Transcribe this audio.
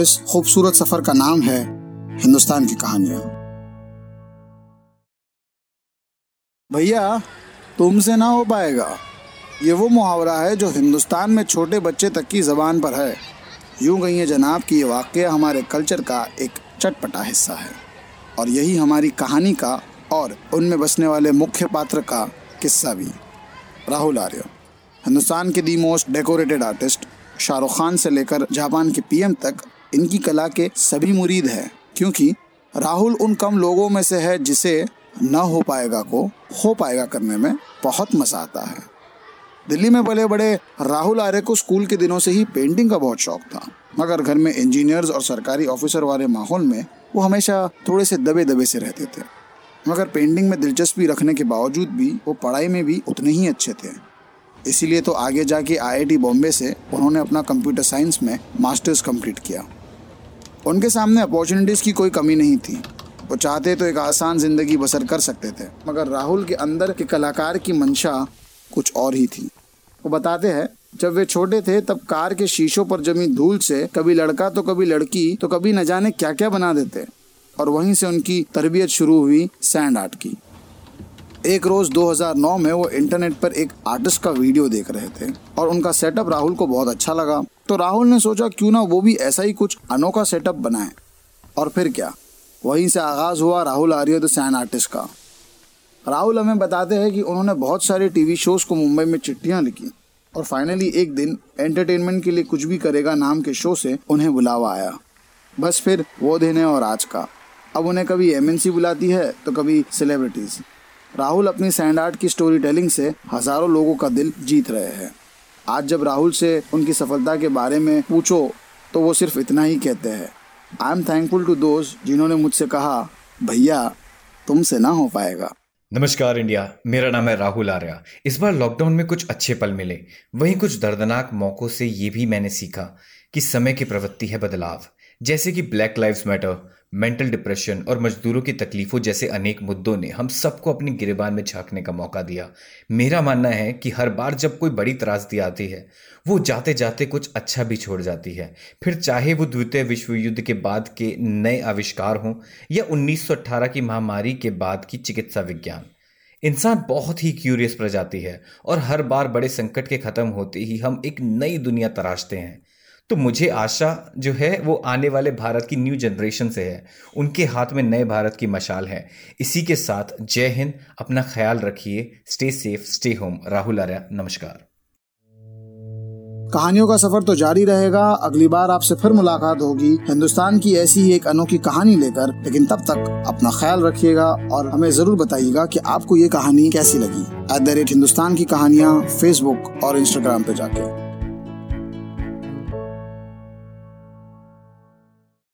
इस खूबसूरत सफ़र का नाम है हिंदुस्तान की कहानियाँ। भैया, तुमसे ना हो पाएगा। ये वो मुहावरा है जो हिंदुस्तान में छोटे बच्चे तक की जबान पर है। यूँ कहिए जनाब कि ये वाक्य हमारे कल्चर का एक चटपटा हिस्सा है। और यही हमारी कहानी का और उनमें बसने वाले मुख्य पात्र का किस्सा भी। राहुल आर्य, हिंदुस्तान के the most decorated artist, Shahrukh Khan से लेकर जापान के पीएम तक इनकी कला के सभी मुरीद हैं, क्योंकि राहुल उन कम लोगों में से है जिसे न हो पाएगा को, हो पाएगा करने में बहुत मज़ा आता है। दिल्ली में बड़े बड़े राहुल आर्य को स्कूल के दिनों से ही पेंटिंग का बहुत शौक था, मगर घर में इंजीनियर्स और सरकारी ऑफिसर वाले माहौल में वो हमेशा थोड़े से दबे दबे से रहते थे। मगर पेंटिंग में दिलचस्पी रखने के बावजूद भी वो पढ़ाई में भी उतने ही अच्छे थे। इसीलिए तो आगे जाके आईआईटी बॉम्बे से उन्होंने अपना कंप्यूटर साइंस में मास्टर्स कंप्लीट किया। उनके सामने अपॉर्चुनिटीज़ की कोई कमी नहीं थी। वो चाहते तो एक आसान ज़िंदगी बसर कर सकते थे, मगर राहुल के अंदर के कलाकार की मंशा कुछ और ही थी। वो बताते हैं, जब वे छोटे थे, तब कार के शीशों पर जमी धूल से कभी लड़का तो कभी लड़की तो कभी न जाने क्या क्या बना देते। और वहीं से उनकी तरबियत शुरू हुई सैंड आर्ट की। एक रोज 2009 में वो इंटरनेट पर एक आर्टिस्ट का वीडियो देख रहे थे और उनका सेटअप राहुल को बहुत अच्छा लगा। तो राहुल ने सोचा, क्यों ना वो भी ऐसा ही कुछ अनोखा सेटअप बनाए? और फिर क्या? वहीं से आगाज़ हुआ Rahul Arya the sand artist का। राहुल हमें बताते हैं कि उन्होंने बहुत सारे टीवी शोज़ को मुंबई में चिट्ठियाँ लिखी और फाइनली एक दिन एंटरटेनमेंट के लिए कुछ भी करेगा नाम के शो से उन्हें बुलावा आया। बस फिर वो दिन है और आज का। अब उन्हें कभी एमएनसी बुलाती है तो कभी सेलिब्रिटीज राहुल अपनी सैंड आर्ट की स्टोरी टेलिंग से हज़ारों लोगों का दिल जीत रहे हैं। आज जब राहुल से उनकी सफलता के बारे में पूछो तो वो सिर्फ़ इतना ही कहते हैं। आई एम थैंकफुल टू दोस्त जिन्होंने मुझसे कहा, भैया, तुमसे ना हो पाएगा। नमस्कार इंडिया, मेरा नाम है राहुल आर्या। इस बार लॉकडाउन में कुछ अच्छे पल मिले। वहीं कुछ दर्दनाक मौकों से ये भी मैंने सीखा। कि समय की प्रवृत्ति है बदलाव। जैसे कि black lives matter mental depression और मजदूरों की तकलीफों जैसे अनेक मुद्दों ने हम सबको अपनी गिरबान में झांकने का मौका दिया। मेरा मानना है कि हर बार जब कोई बड़ी त्रासदी आती है, वो जाते जाते कुछ अच्छा भी छोड़ जाती है। फिर चाहे वो द्वितीय विश्व युद्ध के बाद के नए आविष्कार हों या 1918 की महामारी के बाद की चिकित्सा विज्ञान। इंसान बहुत ही क्यूरियस प्रजाति है और हर बार बड़े संकट के खत्म होते ही हम एक नई दुनिया तराशते हैं। तो मुझे आशा जो है, वो आने वाले भारत की न्यू जनरेशन से है। उनके हाथ में नए भारत की मशाल है। इसी के साथ जय हिंद, अपना ख्याल रखिए। Stay safe stay home Rahul Arya, नमस्कार। कहानियों का सफ़र तो जारी रहेगा। अगली बार आपसे फिर मुलाकात होगी। हिंदुस्तान की ऐसी ही एक अनोखी कहानी लेकर। लेकिन तब तक अपना ख्याल रखिएगा और हमें ज़रूर बताइएगा कि आपको ये कहानी कैसी लगी। एट द रेट हिंदुस्तान की कहानियाँ फेसबुक और इंस्टाग्राम पे जाके।